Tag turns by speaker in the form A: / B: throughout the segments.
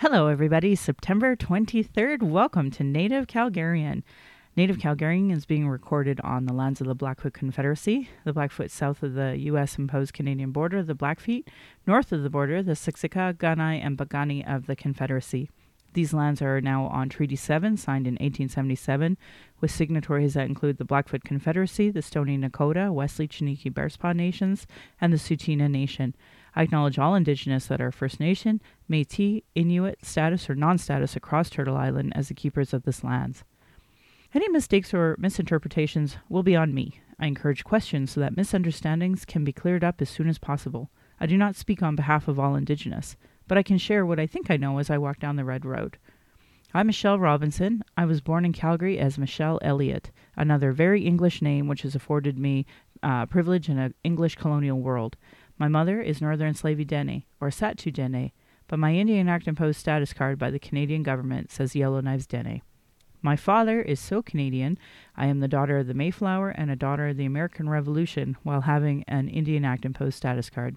A: Hello, everybody. September 23rd. Welcome to Native Calgarian. Native Calgarian is being recorded on the lands of the Blackfoot Confederacy, the Blackfoot south of the U.S. imposed Canadian border, the Blackfeet, north of the border, the Siksika, Kainai, and Piikani of the Confederacy. These lands are now on Treaty 7, signed in 1877, with signatories that include the Blackfoot Confederacy, the Stoney Nakoda, Wesley Chiniki Bearspaw Nations, and the Tsuut'ina Nation. I acknowledge all Indigenous that are First Nation, Métis, Inuit, status or non-status across Turtle Island as the keepers of this lands. Any mistakes or misinterpretations will be on me. I encourage questions so that misunderstandings can be cleared up as soon as possible. I do not speak on behalf of all Indigenous, but I can share what I think I know as I walk down the red road. I'm Michelle Robinson. I was born in Calgary as Michelle Elliott, another very English name which has afforded me uh, privilege in an English colonial world. My mother is Northern Slavey Dene, or Sahtu Dene, but my Indian Act imposed status card by the Canadian government says Yellowknives Dene. My father is so Canadian, I am the daughter of the Mayflower and a daughter of the American Revolution while having an Indian Act imposed status card.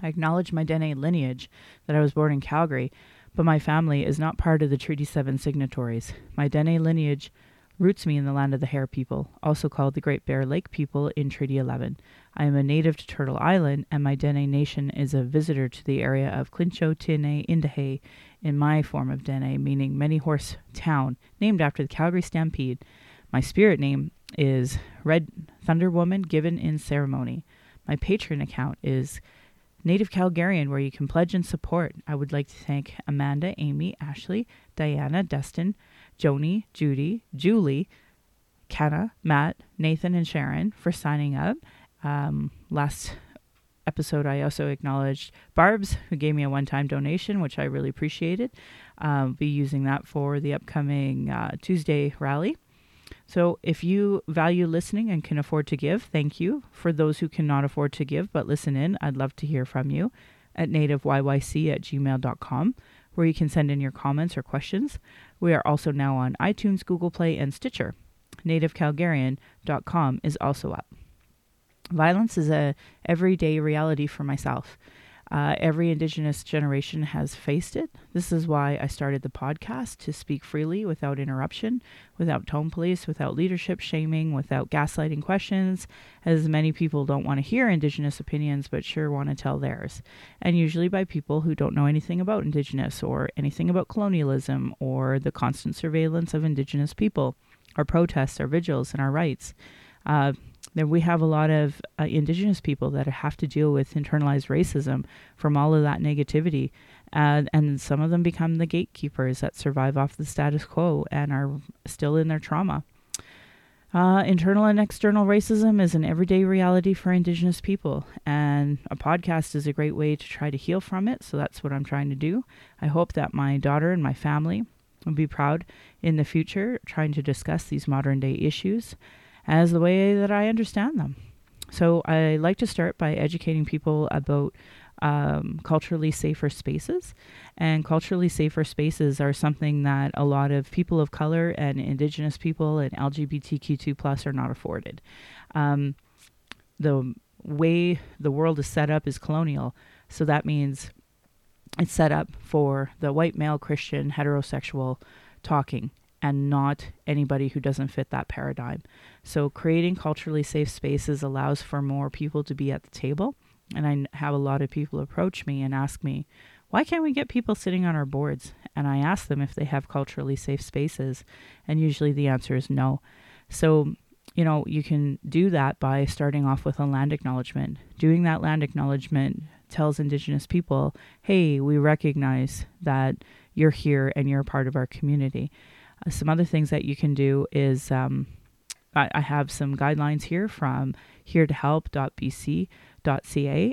A: I acknowledge my Dene lineage, that I was born in Calgary, but my family is not part of the Treaty 7 signatories. My Dene lineage roots me in the land of the Hare people, also called the Great Bear Lake people in Treaty 11. I am a native to Turtle Island, and my Dene Nation is a visitor to the area of Clincho Tine Indahe in my form of Dene, meaning Many Horse Town, named after the Calgary Stampede. My spirit name is Red Thunder Woman, given in ceremony. My Patreon account is Native Calgarian, where you can pledge and support. I would like to thank Amanda, Amy, Ashley, Diana, Dustin, Joni, Judy, Julie, Kenna, Matt, Nathan, and Sharon for signing up um, last episode, I also acknowledged Barb's, who gave me a one time donation, which I really appreciated. Um, be using that for the upcoming uh, Tuesday rally. So, if you value listening and can afford to give, thank you. For those who cannot afford to give but listen in, I'd love to hear from you at nativeyyc at gmail.com, where you can send in your comments or questions. We are also now on iTunes, Google Play, and Stitcher. NativeCalgarian.com is also up. Violence is a everyday reality for myself. Uh, every Indigenous generation has faced it. This is why I started the podcast to speak freely without interruption, without tone police, without leadership shaming, without gaslighting questions, as many people don't want to hear Indigenous opinions but sure want to tell theirs. And usually by people who don't know anything about Indigenous or anything about colonialism or the constant surveillance of Indigenous people, our protests, our vigils, and our rights. Uh, then we have a lot of uh, indigenous people that have to deal with internalized racism from all of that negativity uh, and some of them become the gatekeepers that survive off the status quo and are still in their trauma. Uh, internal and external racism is an everyday reality for indigenous people and a podcast is a great way to try to heal from it so that's what i'm trying to do. I hope that my daughter and my family will be proud in the future trying to discuss these modern day issues as the way that I understand them. So I like to start by educating people about um, culturally safer spaces. And culturally safer spaces are something that a lot of people of color and Indigenous people and LGBTQ2 plus are not afforded. Um, the way the world is set up is colonial, so that means it's set up for the white male Christian heterosexual talking and not anybody who doesn't fit that paradigm. So, creating culturally safe spaces allows for more people to be at the table. And I have a lot of people approach me and ask me, why can't we get people sitting on our boards? And I ask them if they have culturally safe spaces. And usually the answer is no. So, you know, you can do that by starting off with a land acknowledgement. Doing that land acknowledgement tells Indigenous people, hey, we recognize that you're here and you're part of our community. Uh, some other things that you can do is um, I, I, have some guidelines here from here to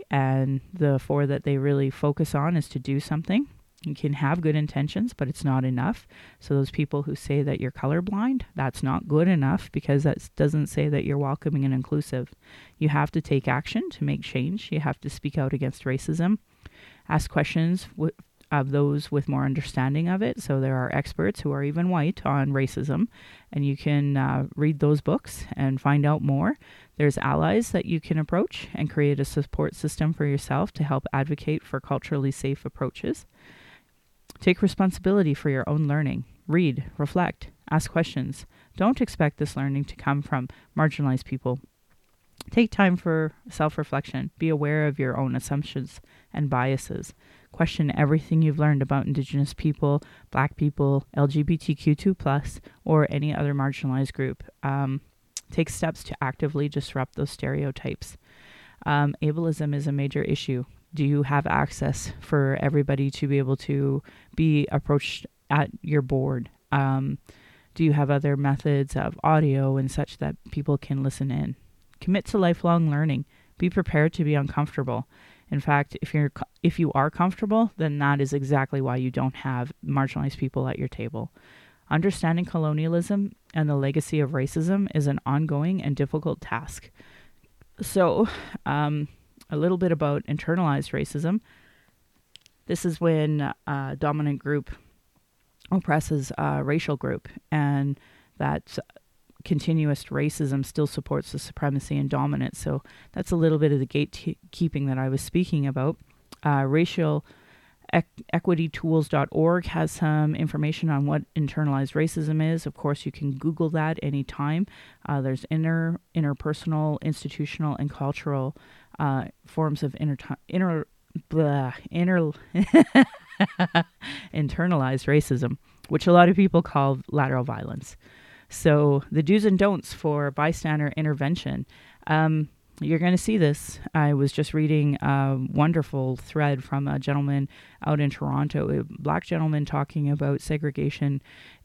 A: and the four that they really focus on is to do something. You can have good intentions, but it's not enough. So, those people who say that you're colorblind, that's not good enough because that doesn't say that you're welcoming and inclusive. You have to take action to make change. You have to speak out against racism, ask questions of those with more understanding of it. So there are experts who are even white on racism, and you can uh, read those books and find out more. There's allies that you can approach and create a support system for yourself to help advocate for culturally safe approaches. Take responsibility for your own learning. Read, reflect, ask questions. Don't expect this learning to come from marginalized people. Take time for self reflection. Be aware of your own assumptions and biases. Question everything you've learned about Indigenous people, Black people, LGBTQ2, or any other marginalized group. Um, take steps to actively disrupt those stereotypes. Um, ableism is a major issue. Do you have access for everybody to be able to be approached at your board? Um, do you have other methods of audio and such that people can listen in? Commit to lifelong learning. Be prepared to be uncomfortable. In fact, if you're if you are comfortable, then that is exactly why you don't have marginalized people at your table. Understanding colonialism and the legacy of racism is an ongoing and difficult task. So, um, a little bit about internalized racism. This is when a dominant group oppresses a racial group, and that continuous racism still supports the supremacy and dominance. So that's a little bit of the gatekeeping that I was speaking about. Uh, racial equitytools.org has some information on what internalized racism is. Of course, you can Google that anytime. Uh, there's inner, interpersonal, institutional, and cultural uh, forms of inter, inner, blah, inner internalized racism, which a lot of people call lateral violence. So, the do's and don'ts for bystander intervention. Um, you're going to see this. I was just reading a wonderful thread from a gentleman out in Toronto, a black gentleman talking about segregation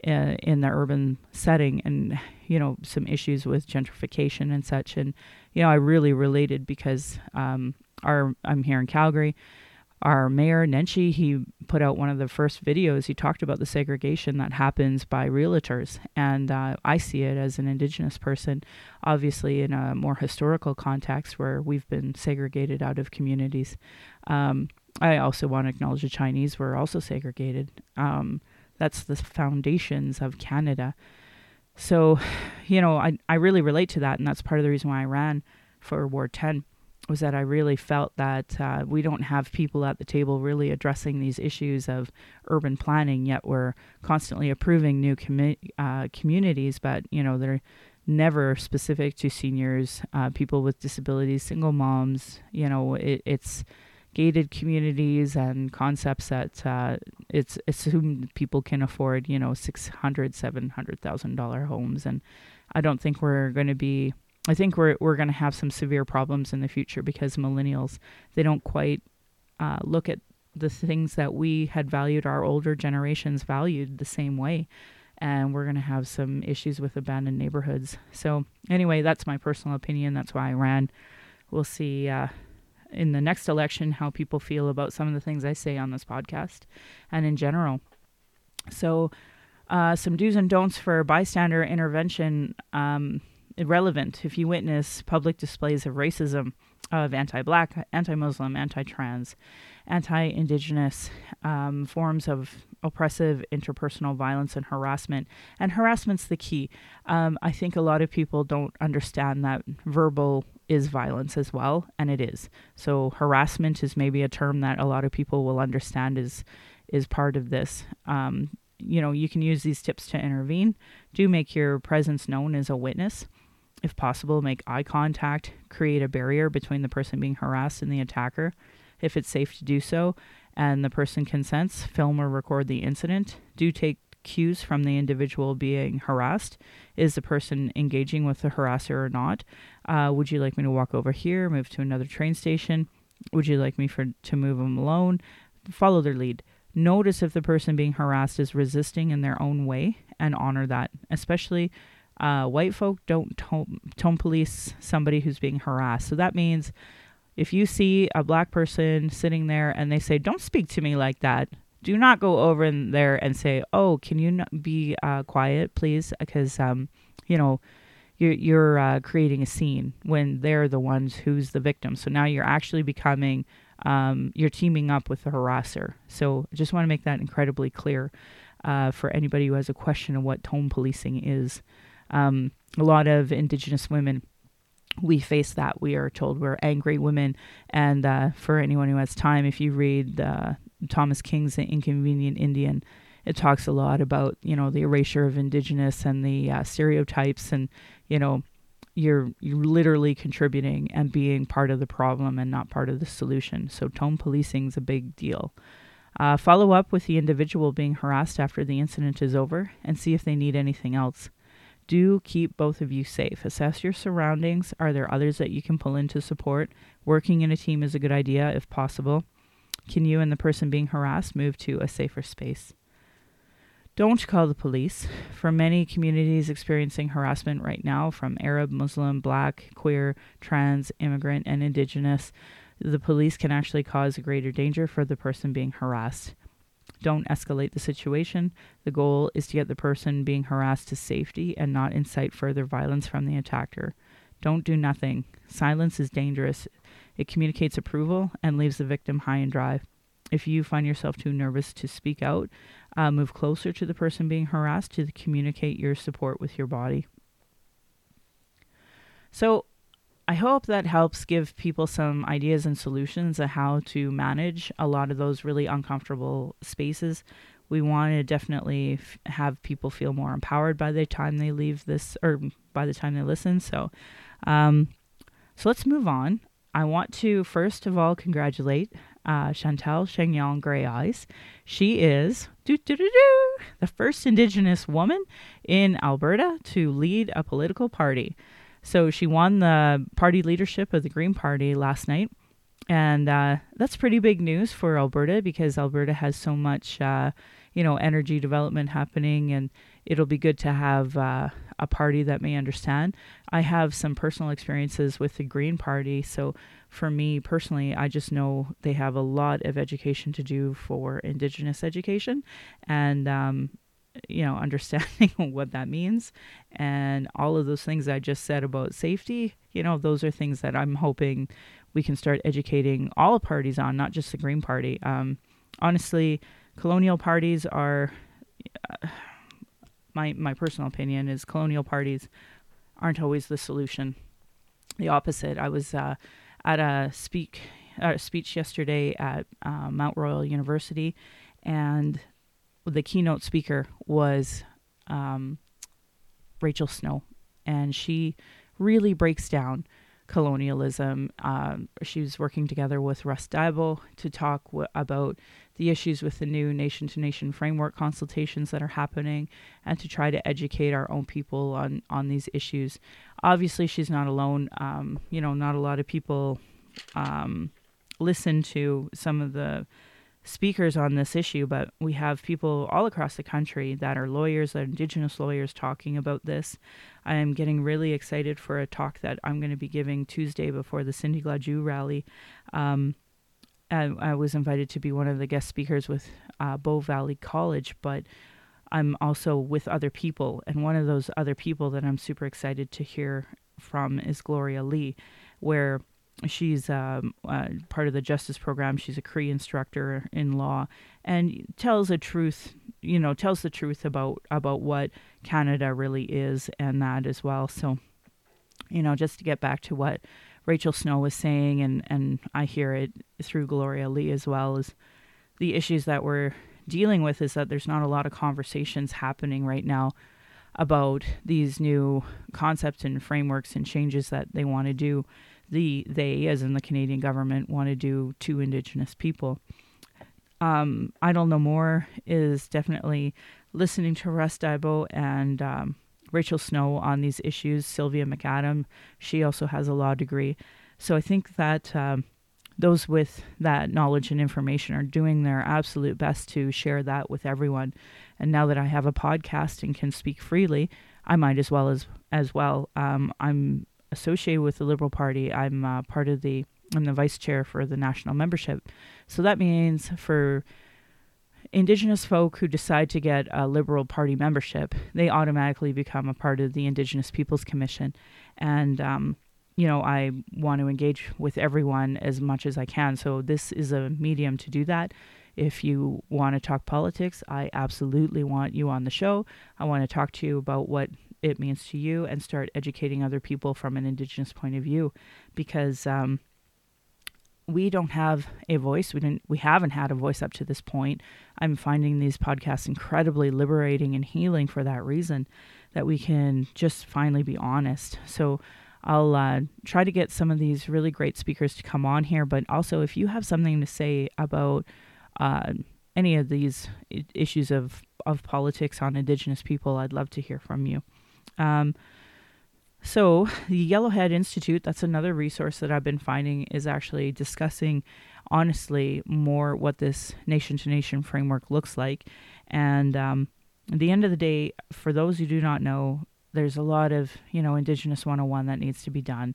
A: uh, in the urban setting and, you know, some issues with gentrification and such. And, you know, I really related because um, our I'm here in Calgary our mayor Nenshi, he put out one of the first videos. He talked about the segregation that happens by realtors, and uh, I see it as an Indigenous person, obviously in a more historical context where we've been segregated out of communities. Um, I also want to acknowledge the Chinese were also segregated. Um, that's the foundations of Canada. So, you know, I I really relate to that, and that's part of the reason why I ran for Ward 10 was that I really felt that uh, we don't have people at the table really addressing these issues of urban planning, yet we're constantly approving new commi- uh, communities, but you know they're never specific to seniors, uh, people with disabilities, single moms. You know, it, it's gated communities and concepts that uh, it's assumed people can afford. You know, six hundred, seven hundred thousand dollar homes, and I don't think we're going to be I think we're we're going to have some severe problems in the future because millennials they don't quite uh, look at the things that we had valued our older generations valued the same way. And we're going to have some issues with abandoned neighborhoods. So anyway that's my personal opinion. That's why i ran. We'll see uh, in the next election how people feel about some of the things i say on this podcast and in general. So uh, some do's and don'ts for bystander intervention um, irrelevant if you witness public displays of racism, of anti black, anti Muslim, anti trans, anti indigenous um, forms of oppressive interpersonal violence and harassment. And harassment's the key. Um, I think a lot of people don't understand that verbal is violence as well, and it is. So harassment is maybe a term that a lot of people will understand is is part of this. Um, you know, you can use these tips to intervene. Do make your presence known as a witness. If possible, make eye contact, create a barrier between the person being harassed and the attacker. If it's safe to do so and the person consents, film or record the incident. Do take cues from the individual being harassed. Is the person engaging with the harasser or not? Uh, would you like me to walk over here, move to another train station? Would you like me for to move them alone? Follow their lead. Notice if the person being harassed is resisting in their own way and honor that, especially uh, white folk don't tone, tone police somebody who's being harassed. So that means if you see a black person sitting there and they say, "Don't speak to me like that," do not go over in there and say, "Oh, can you be uh, quiet, please?" Because um, you know you're you're uh, creating a scene when they're the ones who's the victim. So now you're actually becoming um, you're teaming up with the harasser. So I just want to make that incredibly clear uh, for anybody who has a question of what tone policing is. Um, a lot of Indigenous women we face that. We are told we're angry women. And uh, for anyone who has time, if you read uh, Thomas King's The Inconvenient Indian. It talks a lot about you know the erasure of indigenous and the uh, stereotypes, and you know you're you're literally contributing and being part of the problem and not part of the solution. So tone policing is a big deal. Uh, follow up with the individual being harassed after the incident is over and see if they need anything else. Do keep both of you safe. Assess your surroundings. Are there others that you can pull in to support? Working in a team is a good idea if possible. Can you and the person being harassed move to a safer space? Don't call the police. For many communities experiencing harassment right now, from Arab, Muslim, Black, queer, trans, immigrant, and Indigenous, the police can actually cause a greater danger for the person being harassed. Don't escalate the situation. The goal is to get the person being harassed to safety and not incite further violence from the attacker. Don't do nothing. Silence is dangerous. It communicates approval and leaves the victim high and dry. If you find yourself too nervous to speak out, uh, move closer to the person being harassed to communicate your support with your body. So, I hope that helps give people some ideas and solutions of how to manage a lot of those really uncomfortable spaces. We want to definitely f- have people feel more empowered by the time they leave this or by the time they listen. So, um, so let's move on. I want to first of all congratulate uh, Chantal Chagnon Gray Eyes. She is the first Indigenous woman in Alberta to lead a political party. So she won the party leadership of the Green Party last night. And uh, that's pretty big news for Alberta because Alberta has so much, uh, you know, energy development happening, and it'll be good to have uh, a party that may understand. I have some personal experiences with the Green Party, so for me personally, I just know they have a lot of education to do for Indigenous education, and um, you know, understanding what that means, and all of those things I just said about safety. You know, those are things that I'm hoping we can start educating all parties on, not just the Green Party. Um, honestly, colonial parties are. Uh, my my personal opinion is colonial parties aren't always the solution. The opposite. I was uh, at a speak a speech yesterday at uh, Mount Royal University, and the keynote speaker was um, Rachel Snow, and she really breaks down colonialism. Um, she was working together with Russ Diabo to talk w- about the issues with the new nation to nation framework consultations that are happening and to try to educate our own people on, on these issues. Obviously, she's not alone. Um, you know, not a lot of people um, listen to some of the speakers on this issue, but we have people all across the country that are lawyers, that are Indigenous lawyers, talking about this. I am getting really excited for a talk that I'm going to be giving Tuesday before the Cindy Gladue rally. Um, I, I, was invited to be one of the guest speakers with uh, Bow Valley College, but I'm also with other people. And one of those other people that I'm super excited to hear from is Gloria Lee, where she's um, uh, part of the justice program. She's a Cree instructor in law, and tells the truth. You know, tells the truth about about what Canada really is, and that as well. So, you know, just to get back to what Rachel Snow was saying, and and I hear it through Gloria Lee as well, is the issues that we're dealing with is that there's not a lot of conversations happening right now about these new concepts and frameworks and changes that they want to do the they, as in the Canadian government, want to do to Indigenous people. Um, Idle No More is definitely listening to Russ Diabo and um, Rachel Snow on these issues. Sylvia McAdam, she also has a law degree. So I think that um, those with that knowledge and information are doing their absolute best to share that with everyone. And now that I have a podcast and can speak freely, I might as well as as well. Um, I'm associated with the Liberal Party. I'm uh, part of the I'm the vice chair for the national membership. So that means for Indigenous folk who decide to get a Liberal Party membership, they automatically become a part of the Indigenous Peoples Commission. And, um, you know, I want to engage with everyone as much as I can. So this is a medium to do that. If you want to talk politics, I absolutely want you on the show. I want to talk to you about what it means to you and start educating other people from an indigenous point of view because um, we don't have a voice. We didn't. We haven't had a voice up to this point. I'm finding these podcasts incredibly liberating and healing for that reason, that we can just finally be honest. So. I'll uh, try to get some of these really great speakers to come on here, but also if you have something to say about uh, any of these issues of, of politics on Indigenous people, I'd love to hear from you. Um, so, the Yellowhead Institute, that's another resource that I've been finding, is actually discussing honestly more what this nation to nation framework looks like. And um, at the end of the day, for those who do not know, there's a lot of, you know, Indigenous 101 that needs to be done.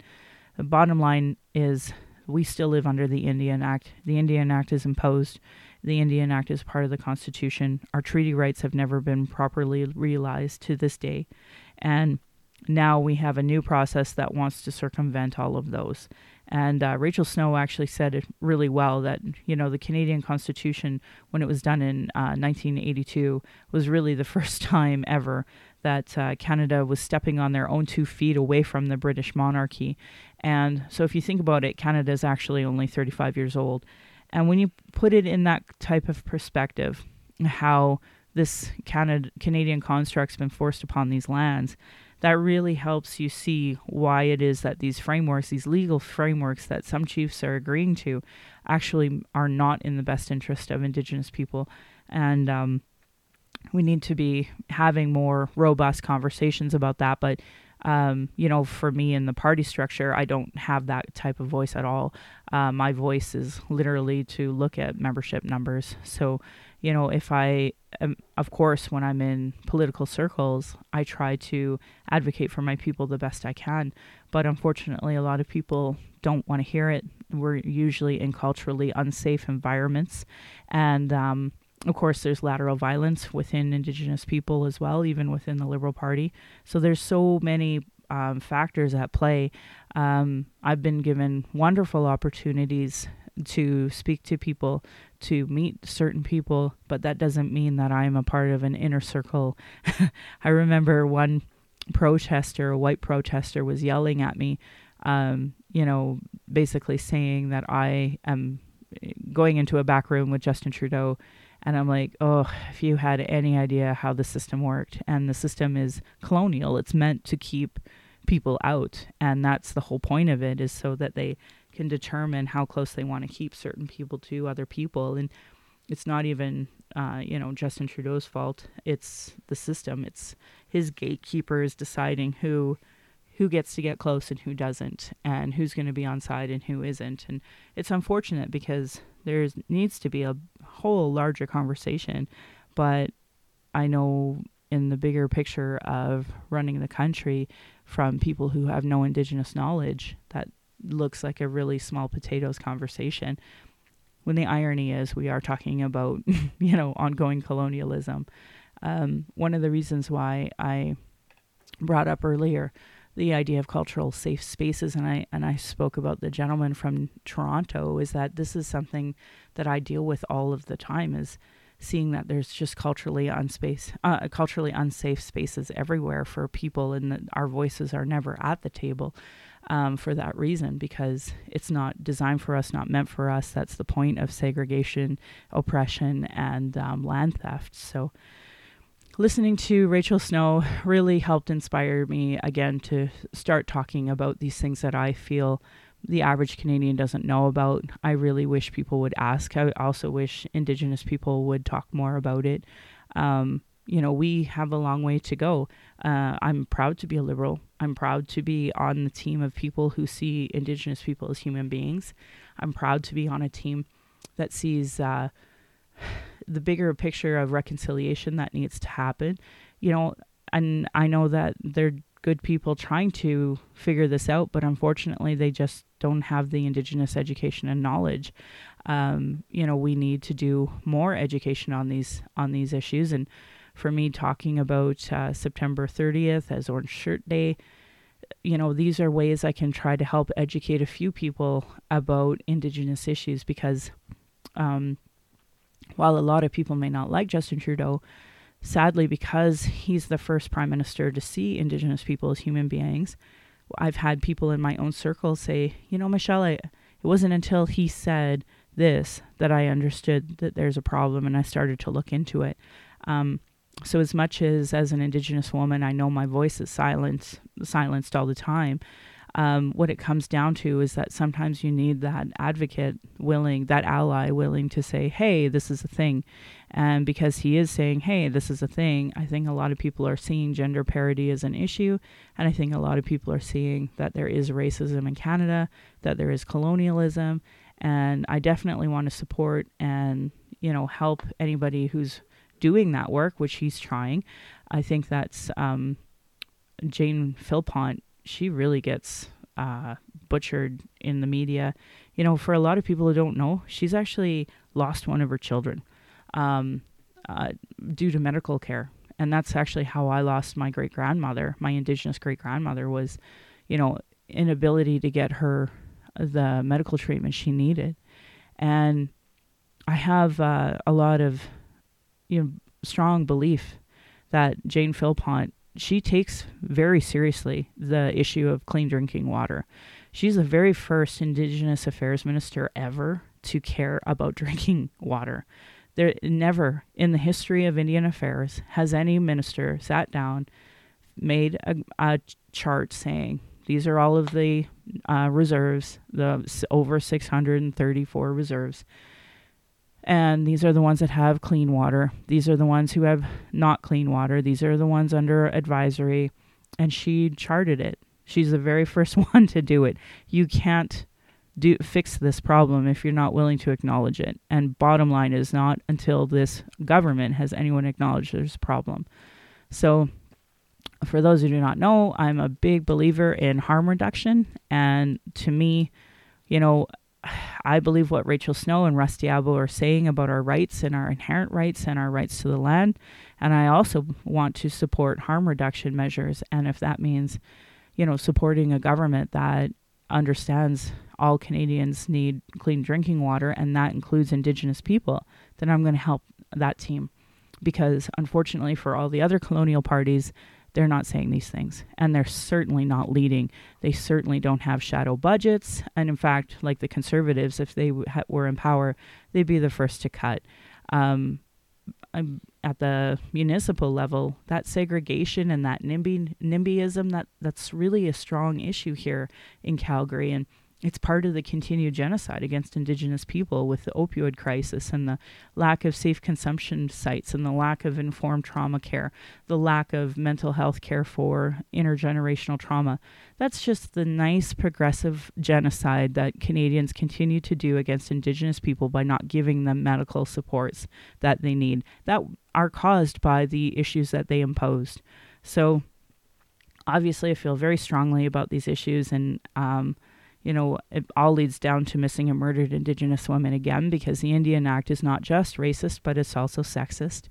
A: The bottom line is we still live under the Indian Act. The Indian Act is imposed. The Indian Act is part of the Constitution. Our treaty rights have never been properly realized to this day. And now we have a new process that wants to circumvent all of those. And uh, Rachel Snow actually said it really well that, you know, the Canadian Constitution, when it was done in uh, 1982, was really the first time ever that uh, Canada was stepping on their own two feet away from the British monarchy. And so if you think about it, Canada is actually only 35 years old. And when you put it in that type of perspective, how this Canada, Canadian construct's been forced upon these lands, that really helps you see why it is that these frameworks, these legal frameworks that some chiefs are agreeing to, actually are not in the best interest of Indigenous people. And um, we need to be having more robust conversations about that. But um, you know, for me in the party structure, I don't have that type of voice at all. Uh, my voice is literally to look at membership numbers. So you know, if I, of course, when I'm in political circles, I try to advocate for my people the best I can. But unfortunately, a lot of people don't want to hear it. We're usually in culturally unsafe environments. And, um, of course, there's lateral violence within Indigenous people as well, even within the Liberal Party. So there's so many um, factors at play. Um, I've been given wonderful opportunities to speak to people, to meet certain people, but that doesn't mean that I'm a part of an inner circle. I remember one protester, a white protester, was yelling at me, um, you know, basically saying that I am going into a back room with Justin Trudeau. And I'm like, oh, if you had any idea how the system worked, and the system is colonial, it's meant to keep people out. And that's the whole point of it, is so that they can determine how close they want to keep certain people to other people and it's not even uh, you know Justin Trudeau's fault. It's the system. It's his gatekeepers deciding who who gets to get close and who doesn't and who's going to be on side and who isn't. And it's unfortunate because there needs to be a whole larger conversation but I know in the bigger picture of running the country from people who have no indigenous knowledge that looks like a really small potatoes conversation. When the irony is we are talking about you know ongoing colonialism. Um, one of the reasons why i brought up earlier the idea of cultural safe spaces and i and i spoke about the gentleman from toronto is that this is something that i deal with all of the time is seeing that there's just culturally unspace, uh, culturally unsafe spaces everywhere for people, and that our voices are never at the table um, for that reason because it's not designed for us, not meant for us. That's the point of segregation, oppression, and um, land theft. So, listening to Rachel Snow really helped inspire me again to start talking about these things that I feel the average Canadian doesn't know about. I really wish people would ask. I also wish Indigenous people would talk more about it. Um, you know, we have a long way to go. Uh, I'm proud to be a liberal. I'm proud to be on the team of people who see Indigenous people as human beings. I'm proud to be on a team that sees uh, the bigger picture of reconciliation that needs to happen. You know, and I know that they're good people trying to figure this out, but unfortunately, they just don't have the Indigenous education and knowledge. Um, you know, we need to do more education on these on these issues, and for me talking about uh, September 30th as Orange Shirt Day. You know, these are ways I can try to help educate a few people about Indigenous issues because um, while a lot of people may not like Justin Trudeau, sadly, because he's the first prime minister to see Indigenous people as human beings, I've had people in my own circle say, you know, Michelle, I, It wasn't until he said this that I understood that there's a problem and I started to look into it. Um, so as much as as an indigenous woman i know my voice is silenced silenced all the time. Um, what it comes down to is that sometimes you need that advocate willing that ally willing to say hey this is a thing. And because he is saying hey this is a thing i think a lot of people are seeing gender parity as an issue. And i think a lot of people are seeing that there is racism in canada that there is colonialism. And i definitely want to support and you know help anybody who's doing that work, which he's trying. I think that's um, Jane Philpott. She really gets uh, butchered in the media. You know, for a lot of people who don't know, she's actually lost one of her children um, uh, due to medical care, and that's actually how I lost my great grandmother. My indigenous great grandmother was, you know, inability to get her the medical treatment she needed, and I have uh, a lot of you know strong belief that Jane Philpott she takes very seriously the issue of clean drinking water. She's the very first Indigenous Affairs Minister ever to care about drinking water. There never in the history of Indian affairs has any minister sat down, made a, a chart saying these are all of the uh, reserves, the over 634 reserves and these are the ones that have clean water. These are the ones who have not clean water. These are the ones under advisory. And she charted it. She's the very first one to do it. You can't do fix this problem if you're not willing to acknowledge it. And bottom line is not until this government has anyone acknowledged there's a problem. So for those who do not know, I'm a big believer in harm reduction and to me, you know, I believe what Rachel Snow and Russ Diabo are saying about our rights and our inherent rights and our rights to the land. And I also want to support harm reduction measures. And if that means, you know, supporting a government that understands all Canadians need clean drinking water and that includes Indigenous people, then I'm going to help that team. Because unfortunately, for all the other colonial parties, they're not saying these things and they're certainly not leading. They certainly don't have shadow budgets and in fact like the conservatives if they were in power they'd be the first to cut. Um, at the municipal level that segregation and that NIMBY, NIMBYism that that's really a strong issue here in Calgary and it's part of the continued genocide against indigenous people with the opioid crisis and the lack of safe consumption sites and the lack of informed trauma care, the lack of mental health care for intergenerational trauma. That's just the nice progressive genocide that Canadians continue to do against indigenous people by not giving them medical supports that they need that are caused by the issues that they imposed. So obviously I feel very strongly about these issues and um, you know, it all leads down to missing and murdered Indigenous women again because the Indian Act is not just racist, but it's also sexist,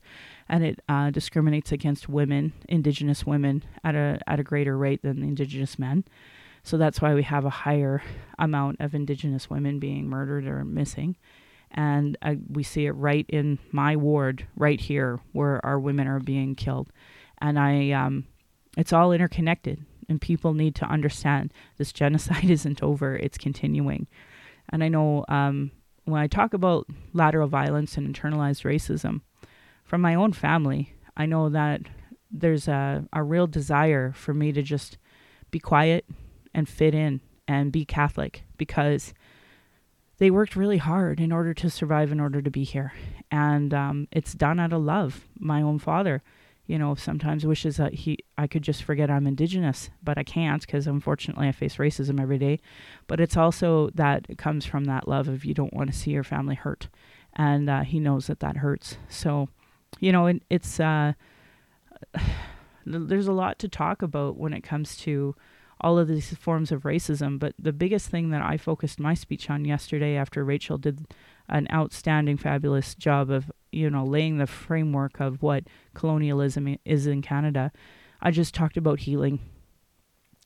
A: and it uh, discriminates against women, Indigenous women, at a at a greater rate than Indigenous men. So that's why we have a higher amount of Indigenous women being murdered or missing, and uh, we see it right in my ward, right here, where our women are being killed, and I, um, it's all interconnected and people need to understand this genocide isn't over, it's continuing. And I know um, when I talk about lateral violence and internalized racism, from my own family, I know that there's a, a real desire for me to just be quiet and fit in and be Catholic because they worked really hard in order to survive, in order to be here. And um, it's done out of love. My own father you know, sometimes wishes that he I could just forget I'm indigenous, but I can't because unfortunately I face racism every day. But it's also that it comes from that love of you don't want to see your family hurt, and uh, he knows that that hurts. So, you know, it, it's uh, there's a lot to talk about when it comes to all of these forms of racism. But the biggest thing that I focused my speech on yesterday, after Rachel did an outstanding, fabulous job of you know laying the framework of what colonialism is in Canada. I just talked about healing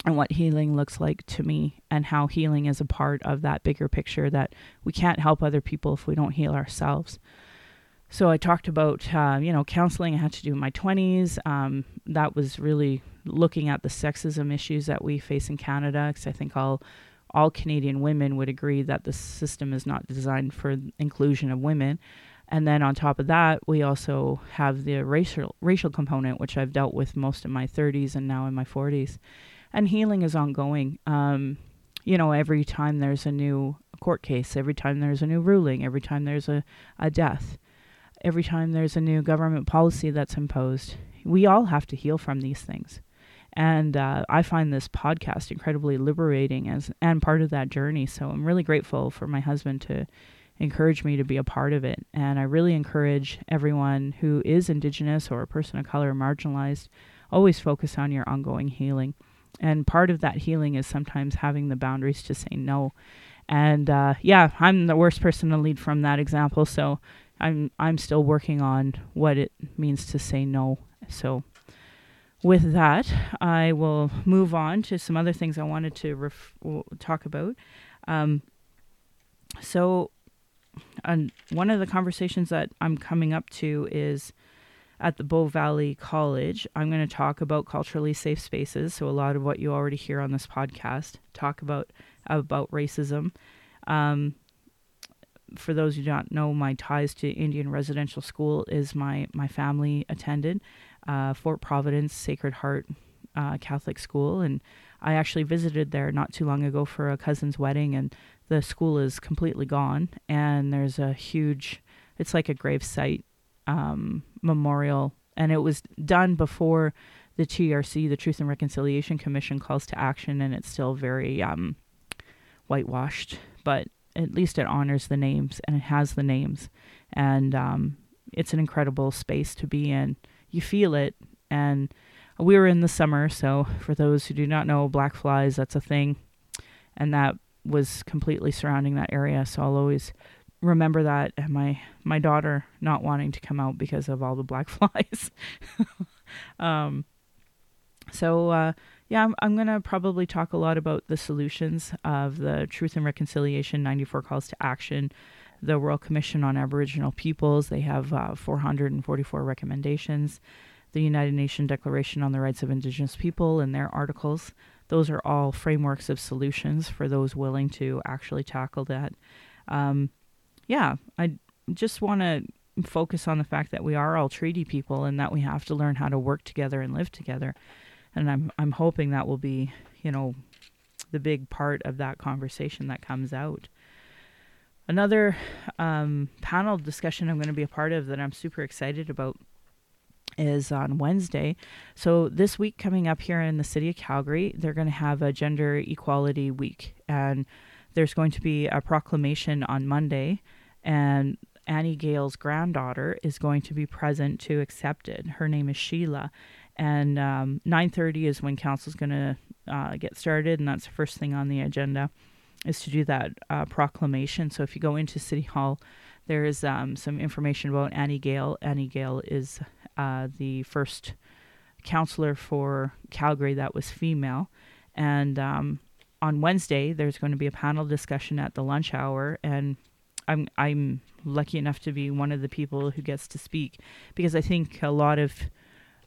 A: and what healing looks like to me and how healing is a part of that bigger picture that we can't help other people if we don't heal ourselves. So I talked about, uh, you know, counseling I had to do in my 20s. Um, that was really looking at the sexism issues that we face in Canada because I think all all Canadian women would agree that the system is not designed for inclusion of women. And then on top of that, we also have the racial racial component, which I've dealt with most in my 30s and now in my 40s. And healing is ongoing. Um, you know, every time there's a new court case, every time there's a new ruling, every time there's a, a death, every time there's a new government policy that's imposed, we all have to heal from these things. And uh, I find this podcast incredibly liberating as and part of that journey. So I'm really grateful for my husband to encourage me to be a part of it. And I really encourage everyone who is Indigenous or a person of color marginalized, always focus on your ongoing healing. And part of that healing is sometimes having the boundaries to say no. And uh, yeah, I'm the worst person to lead from that example. So I'm I'm still working on what it means to say no. So with that, I will move on to some other things I wanted to ref- talk about. Um, so, one of the conversations that I'm coming up to is at the Bow Valley College. I'm going to talk about culturally safe spaces. So, a lot of what you already hear on this podcast talk about about racism. Um, for those who don't know, my ties to Indian Residential School is my my family attended uh, Fort Providence Sacred Heart uh, Catholic School, and I actually visited there not too long ago for a cousin's wedding, and the school is completely gone, and there's a huge, it's like a gravesite um, memorial, and it was done before the TRC, the Truth and Reconciliation Commission, calls to action, and it's still very um, whitewashed, but at least it honors the names and it has the names, and um, it's an incredible space to be in you feel it. And we were in the summer, so for those who do not know, black flies, that's a thing. And that was completely surrounding that area. So I'll always remember that and my my daughter not wanting to come out because of all the black flies. um, so uh, yeah, I'm, I'm gonna probably talk a lot about the solutions of the Truth and Reconciliation 94 calls to action the Royal Commission on Aboriginal Peoples. They have uh, 444 recommendations. The United Nations Declaration on the Rights of Indigenous People and their articles. Those are all frameworks of solutions for those willing to actually tackle that. Um, yeah, I just want to focus on the fact that we are all treaty people and that we have to learn how to work together and live together. And I'm I'm hoping that will be, you know, the big part of that conversation that comes out. Another um, panel discussion I'm going to be a part of that I'm super excited about is on Wednesday. So, this week coming up here in the city of Calgary, they're going to have a gender equality week. And there's going to be a proclamation on Monday. And Annie Gale's granddaughter is going to be present to accept it. Her name is Sheila. And um, 9.30 is when council is going to uh, get started. And that's the first thing on the agenda is to do that uh, proclamation. So if you go into City Hall, there is um, some information about Annie Gale. Annie Gale is uh, the first councillor for Calgary that was female. And um, on Wednesday, there's going to be a panel discussion at the lunch hour, and I'm I'm lucky enough to be one of the people who gets to speak because I think a lot of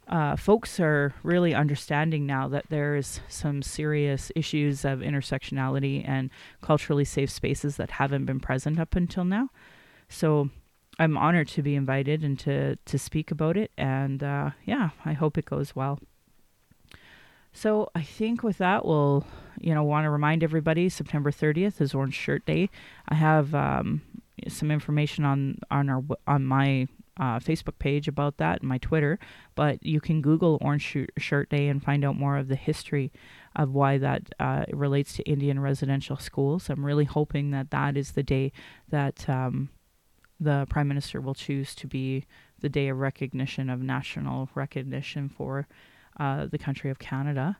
A: uh, folks are really understanding now that there's some serious issues of intersectionality and culturally safe spaces that haven't been present up until now. So I'm honored to be invited and to, to speak about it. And uh, yeah, I hope it goes well. So I think with that, we'll, you know, want to remind everybody September 30th is Orange Shirt Day. I have um, some information on on our on my uh, Facebook page about that and my Twitter, but you can Google Orange Shirt Day and find out more of the history of why that uh, relates to Indian residential schools. I'm really hoping that that is the day that um, the Prime Minister will choose to be the day of recognition, of national recognition for uh, the country of Canada.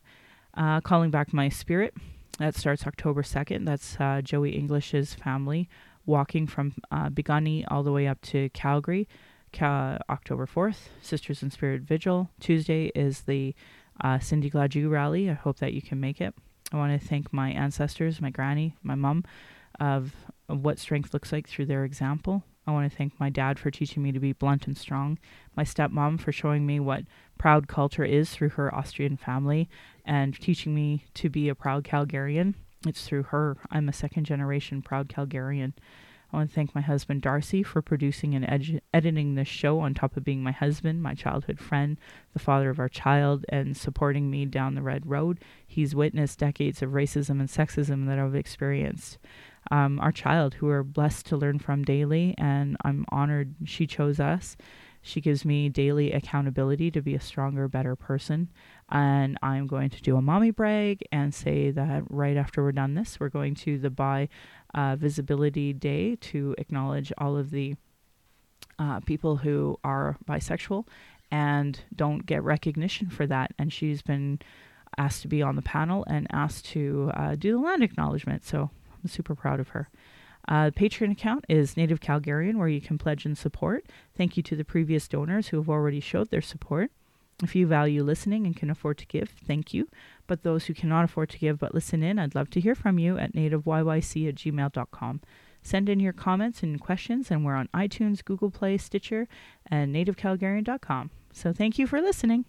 A: Uh, calling back my spirit. That starts October 2nd. That's uh, Joey English's family walking from uh, Piikani all the way up to Calgary October 4th, Sisters in Spirit Vigil. Tuesday is the uh, Cindy Gladue rally. I hope that you can make it. I want to thank my ancestors, my granny, my mom, of, of what strength looks like through their example. I want to thank my dad for teaching me to be blunt and strong, my stepmom for showing me what proud culture is through her Austrian family and teaching me to be a proud Calgarian. it's through her. I'm a second generation proud Calgarian. I want to thank my husband Darcy for producing and ed- editing this show on top of being my husband, my childhood friend, the father of our child, and supporting me down the red road. He's witnessed decades of racism and sexism that I've experienced. Um, our child, who we're blessed to learn from daily, and I'm honored she chose us. She gives me daily accountability to be a stronger, better person. And I'm going to do a mommy brag and say that right after we're done this, we're going to the Bi uh, Visibility Day to acknowledge all of the uh, people who are bisexual and don't get recognition for that. And she's been asked to be on the panel and asked to uh, do the land acknowledgement. So I'm super proud of her. Uh, the Patreon account is Native Calgarian, where you can pledge and support. Thank you to the previous donors who have already showed their support. If you value listening and can afford to give, thank you. But those who cannot afford to give but listen in, I'd love to hear from you at nativeyyc at gmail.com. Send in your comments and questions, and we're on iTunes, Google Play, Stitcher, and nativecalgarian.com. So thank you for listening.